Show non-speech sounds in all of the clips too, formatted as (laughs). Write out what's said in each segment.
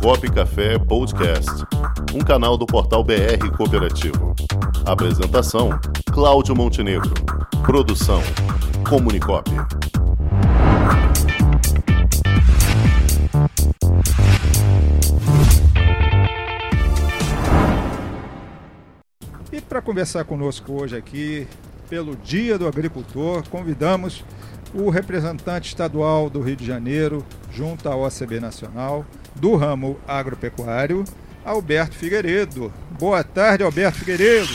Comunicop Café Podcast, um canal do portal BR Cooperativo. Apresentação: Cláudio Montenegro. Produção: Comunicop. E para conversar conosco hoje aqui, pelo Dia do Agricultor, convidamos o representante estadual do Rio de Janeiro, junto à OCB Nacional, do ramo agropecuário, Alberto Figueiredo. Boa tarde, Alberto Figueiredo.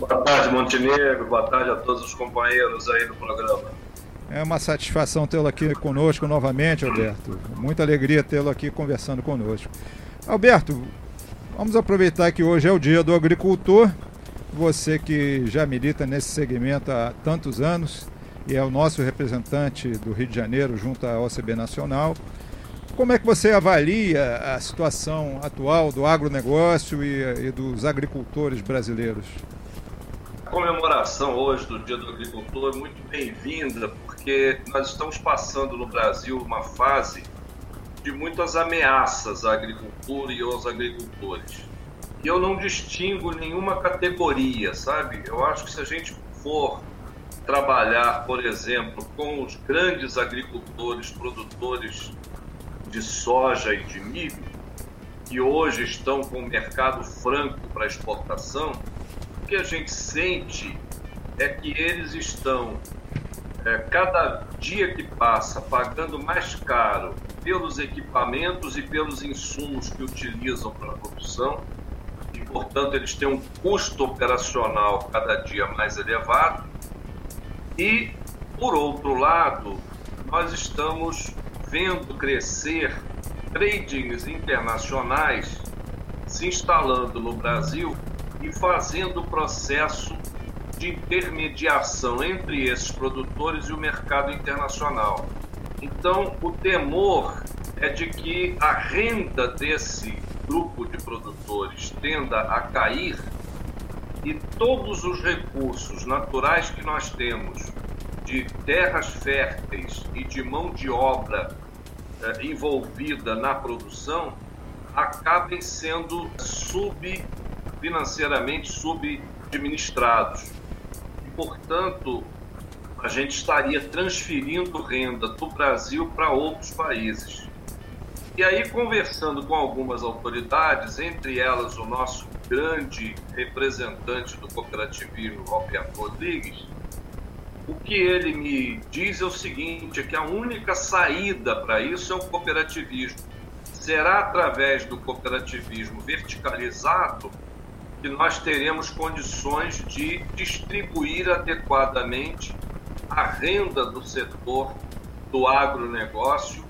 Boa tarde, Montenegro. Boa tarde a todos os companheiros aí do programa. É uma satisfação tê-lo aqui conosco novamente, Alberto. Muita alegria tê-lo aqui conversando conosco. Alberto, vamos aproveitar que hoje é o dia do agricultor. Você que já milita nesse segmento há tantos anos e é o nosso representante do Rio de Janeiro junto à OCB Nacional. Como é que você avalia a situação atual do agronegócio e, e dos agricultores brasileiros? A comemoração hoje do Dia do Agricultor é muito bem-vinda, porque nós estamos passando no Brasil uma fase de muitas ameaças à agricultura e aos agricultores. E eu não distingo nenhuma categoria, sabe? Eu acho que se a gente for trabalhar, por exemplo, com os grandes agricultores, produtores de soja e de milho, que hoje estão com o mercado franco para exportação, o que a gente sente é que eles estão, é, cada dia que passa, pagando mais caro pelos equipamentos e pelos insumos que utilizam para a produção, e, portanto, eles têm um custo operacional cada dia mais elevado. E, por outro lado, nós estamos vendo crescer tradings internacionais se instalando no Brasil e fazendo o processo de intermediação entre esses produtores e o mercado internacional. Então, o temor é de que a renda desse grupo de produtores tenda a cair e todos os recursos naturais que nós temos de terras férteis e de mão de obra eh, envolvida na produção acabem sendo sub financeiramente subadministrados. E, portanto, a gente estaria transferindo renda do Brasil para outros países. E aí, conversando com algumas autoridades, entre elas o nosso grande representante do cooperativismo, Roberto Rodrigues, o que ele me diz é o seguinte: é que a única saída para isso é o cooperativismo. Será através do cooperativismo verticalizado que nós teremos condições de distribuir adequadamente a renda do setor do agronegócio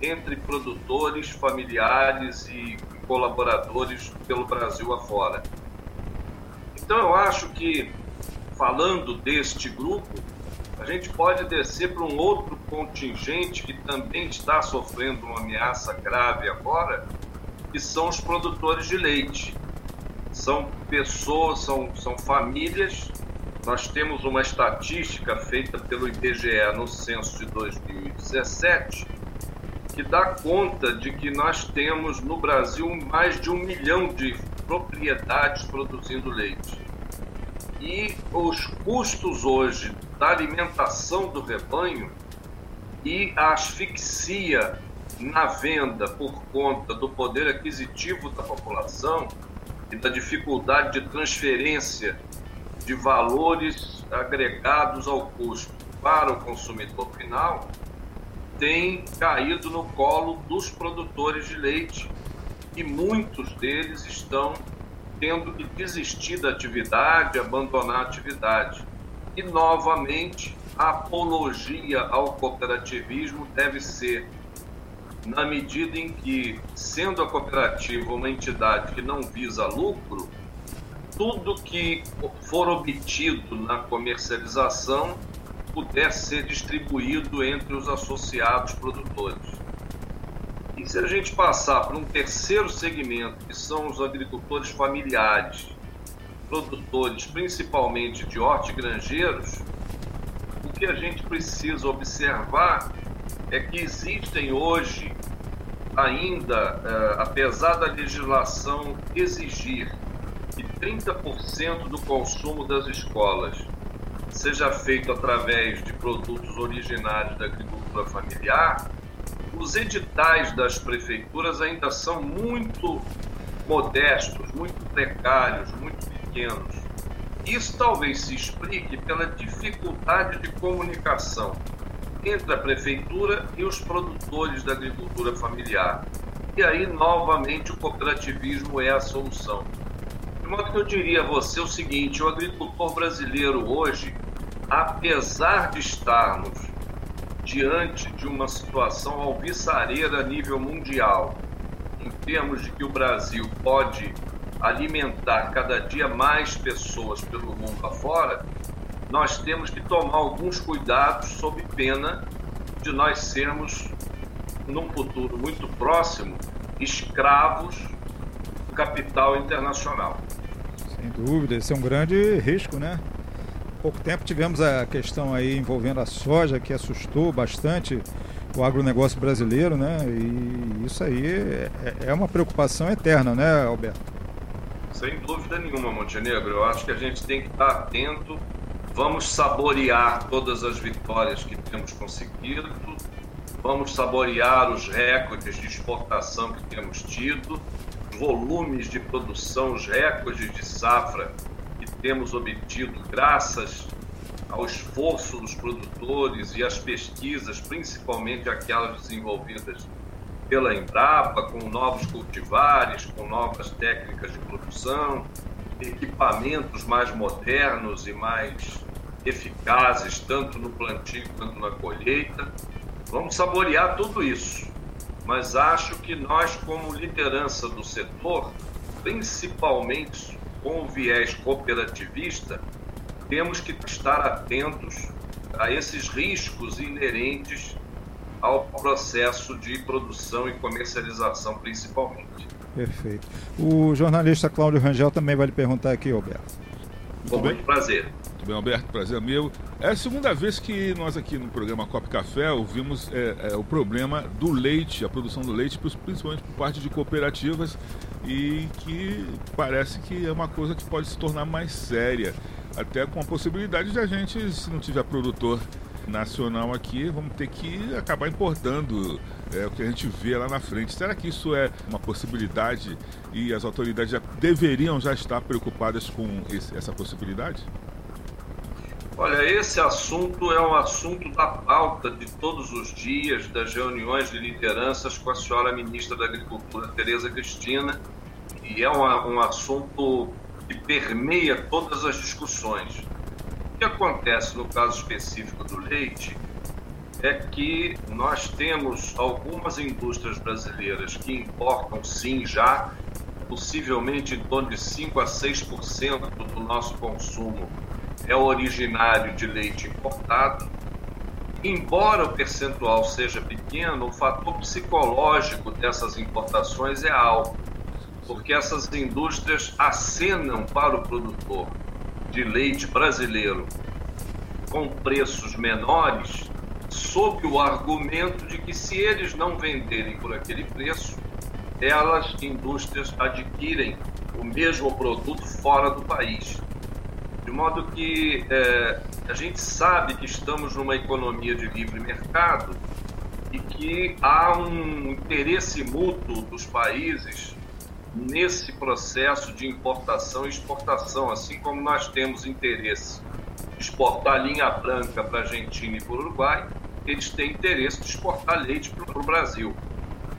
entre produtores, familiares e colaboradores pelo Brasil afora. Então eu acho que, falando deste grupo, a gente pode descer para um outro contingente que também está sofrendo uma ameaça grave agora, que são os produtores de leite. São pessoas, são, são famílias. Nós temos uma estatística feita pelo IBGE no censo de 2017 que dá conta de que nós temos no Brasil mais de um milhão de propriedades produzindo leite. E os custos hoje da alimentação do rebanho e a asfixia na venda por conta do poder aquisitivo da população e da dificuldade de transferência de valores agregados ao custo para o consumidor final tem caído no colo dos produtores de leite e muitos deles estão tendo que desistir da atividade, abandonar a atividade. E, novamente, a apologia ao cooperativismo deve ser na medida em que, sendo a cooperativa uma entidade que não visa lucro, tudo que for obtido na comercialização puder ser distribuído entre os associados produtores. E se a gente passar para um terceiro segmento, que são os agricultores familiares, produtores principalmente de hortigranjeiros, o que a gente precisa observar é que existem hoje ainda, eh, apesar da legislação exigir que 30% do consumo das escolas seja feito através de produtos originários da agricultura familiar, os editais das prefeituras ainda são muito modestos, muito precários, muito pequenos. Isso talvez se explique pela dificuldade de comunicação entre a prefeitura e os produtores da agricultura familiar. E aí, novamente, o cooperativismo é a solução. De modo que eu diria a você o seguinte: o agricultor brasileiro hoje, apesar de estarmos diante de uma situação alvissareira a nível mundial, em termos de que o Brasil pode alimentar cada dia mais pessoas pelo mundo afora, nós temos que tomar alguns cuidados sob pena de nós sermos, num futuro muito próximo, escravos do capital internacional. Sem dúvida, esse é um grande risco, né? Pouco tempo tivemos a questão aí envolvendo a soja, que assustou bastante o agronegócio brasileiro, né? E isso aí é, é uma preocupação eterna, né, Alberto? Sem dúvida nenhuma, Montenegro. Eu acho que a gente tem que estar atento Vamos saborear todas as vitórias que temos conseguido, vamos saborear os recordes de exportação que temos tido, volumes de produção, os recordes de safra temos obtido graças ao esforço dos produtores e às pesquisas, principalmente aquelas desenvolvidas pela Embrapa, com novos cultivares, com novas técnicas de produção, equipamentos mais modernos e mais eficazes, tanto no plantio quanto na colheita. Vamos saborear tudo isso, mas acho que nós, como liderança do setor, principalmente com o viés cooperativista, temos que estar atentos a esses riscos inerentes ao processo de produção e comercialização, principalmente. Perfeito. O jornalista Cláudio Rangel também vai lhe perguntar aqui, Alberto. Com muito prazer. Muito bem, Alberto, prazer meu. É a segunda vez que nós aqui no programa Cop Café ouvimos é, é, o problema do leite, a produção do leite, principalmente por parte de cooperativas, e que parece que é uma coisa que pode se tornar mais séria, até com a possibilidade de a gente, se não tiver produtor nacional aqui, vamos ter que acabar importando é, o que a gente vê lá na frente. Será que isso é uma possibilidade e as autoridades já deveriam já estar preocupadas com esse, essa possibilidade? Olha, esse assunto é um assunto da pauta de todos os dias das reuniões de lideranças com a senhora ministra da Agricultura, Tereza Cristina, e é um, um assunto que permeia todas as discussões. Que acontece no caso específico do leite é que nós temos algumas indústrias brasileiras que importam sim já, possivelmente em torno de 5 a 6% do nosso consumo é originário de leite importado. Embora o percentual seja pequeno, o fator psicológico dessas importações é alto, porque essas indústrias acenam para o produtor de leite brasileiro com preços menores, sob o argumento de que se eles não venderem por aquele preço, elas, indústrias, adquirem o mesmo produto fora do país. De modo que é, a gente sabe que estamos numa economia de livre mercado e que há um interesse mútuo dos países nesse processo de importação e exportação, assim como nós temos interesse de exportar linha branca para a Argentina e para o Uruguai, eles têm interesse de exportar leite para o Brasil.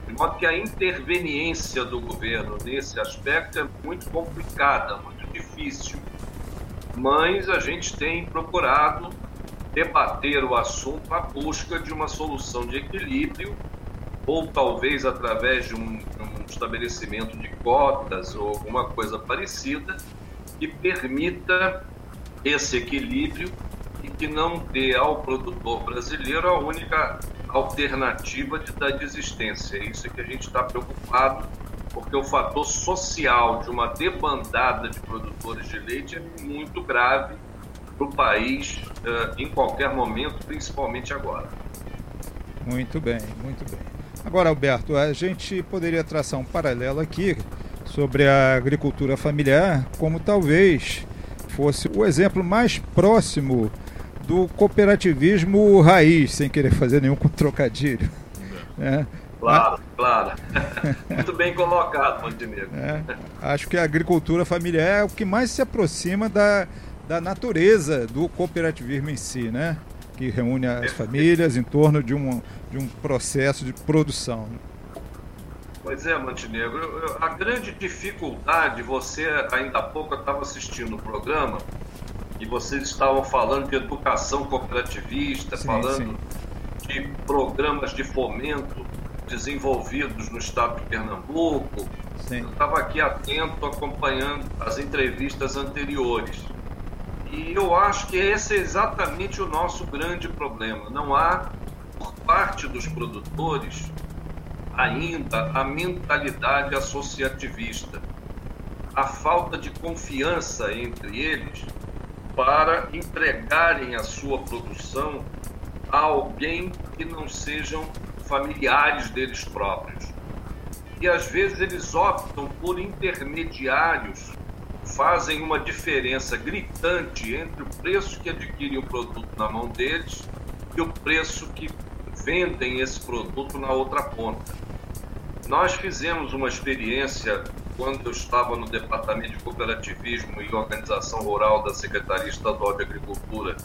De modo que a interveniência do governo nesse aspecto é muito complicada, muito difícil. Mas a gente tem procurado debater o assunto à busca de uma solução de equilíbrio ou talvez através de um, um estabelecimento de cotas ou alguma coisa parecida que permita esse equilíbrio e que não dê ao produtor brasileiro a única alternativa de, da desistência. É isso que a gente está preocupado, porque o fator social de uma debandada de produtores de leite é muito grave para o país uh, em qualquer momento, principalmente agora. Muito bem, muito bem. Agora, Alberto, a gente poderia traçar um paralelo aqui sobre a agricultura familiar, como talvez fosse o exemplo mais próximo do cooperativismo raiz, sem querer fazer nenhum (laughs) trocadilho. Né? Claro, claro. (laughs) Muito bem colocado, Montenegro. É, acho que a agricultura familiar é o que mais se aproxima da, da natureza do cooperativismo em si, né? Que reúne as famílias em torno de um, de um processo de produção. Pois é, Montenegro. A grande dificuldade, você ainda há pouco estava assistindo o programa e vocês estavam falando de educação cooperativista, sim, falando sim. de programas de fomento desenvolvidos no estado de Pernambuco. Sim. Eu estava aqui atento, acompanhando as entrevistas anteriores. E eu acho que esse é exatamente o nosso grande problema. Não há, por parte dos produtores, ainda a mentalidade associativista, a falta de confiança entre eles para entregarem a sua produção a alguém que não sejam familiares deles próprios. E às vezes eles optam por intermediários, fazem uma diferença gritante entre o preço que adquirem o produto na mão deles e o preço que vendem esse produto na outra ponta. Nós fizemos uma experiência quando eu estava no Departamento de Cooperativismo e Organização Rural da Secretaria Estadual de Agricultura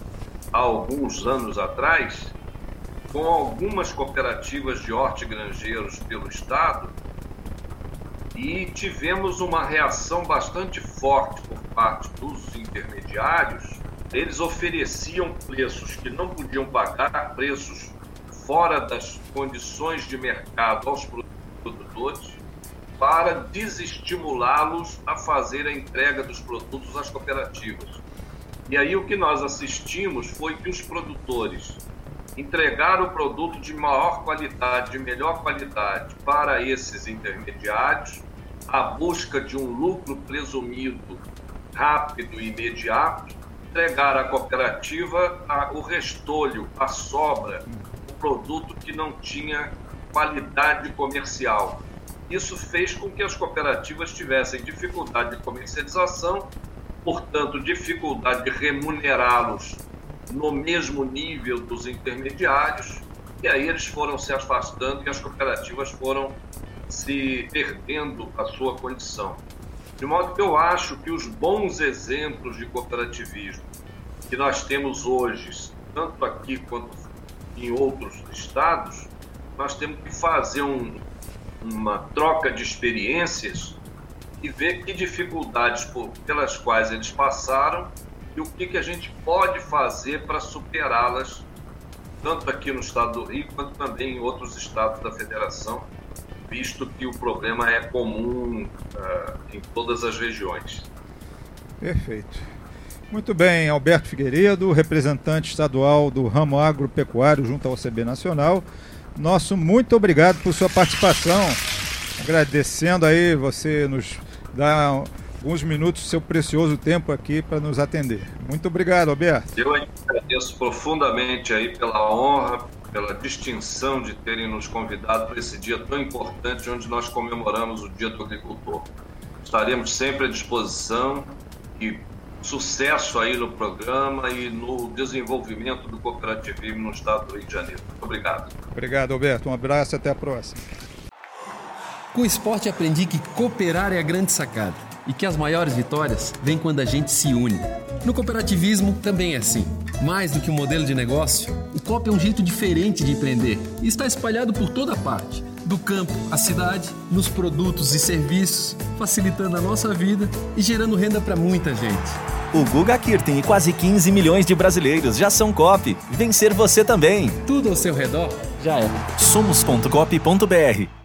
há alguns anos atrás, com algumas cooperativas de hortigranjeiros pelo Estado, e tivemos uma reação bastante forte por parte dos intermediários. Eles ofereciam preços que não podiam pagar, preços fora das condições de mercado aos produtores, para desestimulá-los a fazer a entrega dos produtos às cooperativas. E aí o que nós assistimos foi que os produtores entregaram o produto de maior qualidade, de melhor qualidade para esses intermediários, a busca de um lucro presumido rápido e imediato, entregar à cooperativa a, o restolho, a sobra, o produto que não tinha qualidade comercial. Isso fez com que as cooperativas tivessem dificuldade de comercialização, portanto, dificuldade de remunerá-los no mesmo nível dos intermediários, e aí eles foram se afastando e as cooperativas foram se perdendo a sua condição. De modo que eu acho que os bons exemplos de cooperativismo que nós temos hoje, tanto aqui quanto em outros estados, nós temos que fazer um, uma troca de experiências e ver que dificuldades pelas quais eles passaram e o que, que a gente pode fazer para superá-las, tanto aqui no estado do Rio quanto também em outros estados da federação, visto que o problema é comum uh, em todas as regiões. Perfeito. Muito bem, Alberto Figueiredo, representante estadual do ramo agropecuário junto ao CB Nacional. Nosso muito obrigado por sua participação. Agradecendo aí você nos dar alguns minutos do seu precioso tempo aqui para nos atender. Muito obrigado, Alberto. Eu agradeço profundamente aí pela honra, pela distinção de terem nos convidado para esse dia tão importante onde nós comemoramos o Dia do Agricultor. Estaremos sempre à disposição e sucesso aí no programa e no desenvolvimento do cooperativismo no estado do Rio de Janeiro. Muito obrigado. Obrigado, Alberto. Um abraço e até a próxima. Com o esporte aprendi que cooperar é a grande sacada e que as maiores vitórias vêm quando a gente se une. No cooperativismo também é assim. Mais do que um modelo de negócio, o COP é um jeito diferente de empreender e está espalhado por toda parte do campo à cidade, nos produtos e serviços, facilitando a nossa vida e gerando renda para muita gente. O Guga Kirten e quase 15 milhões de brasileiros já são COP. Vencer você também. Tudo ao seu redor já é. Somos.cop.br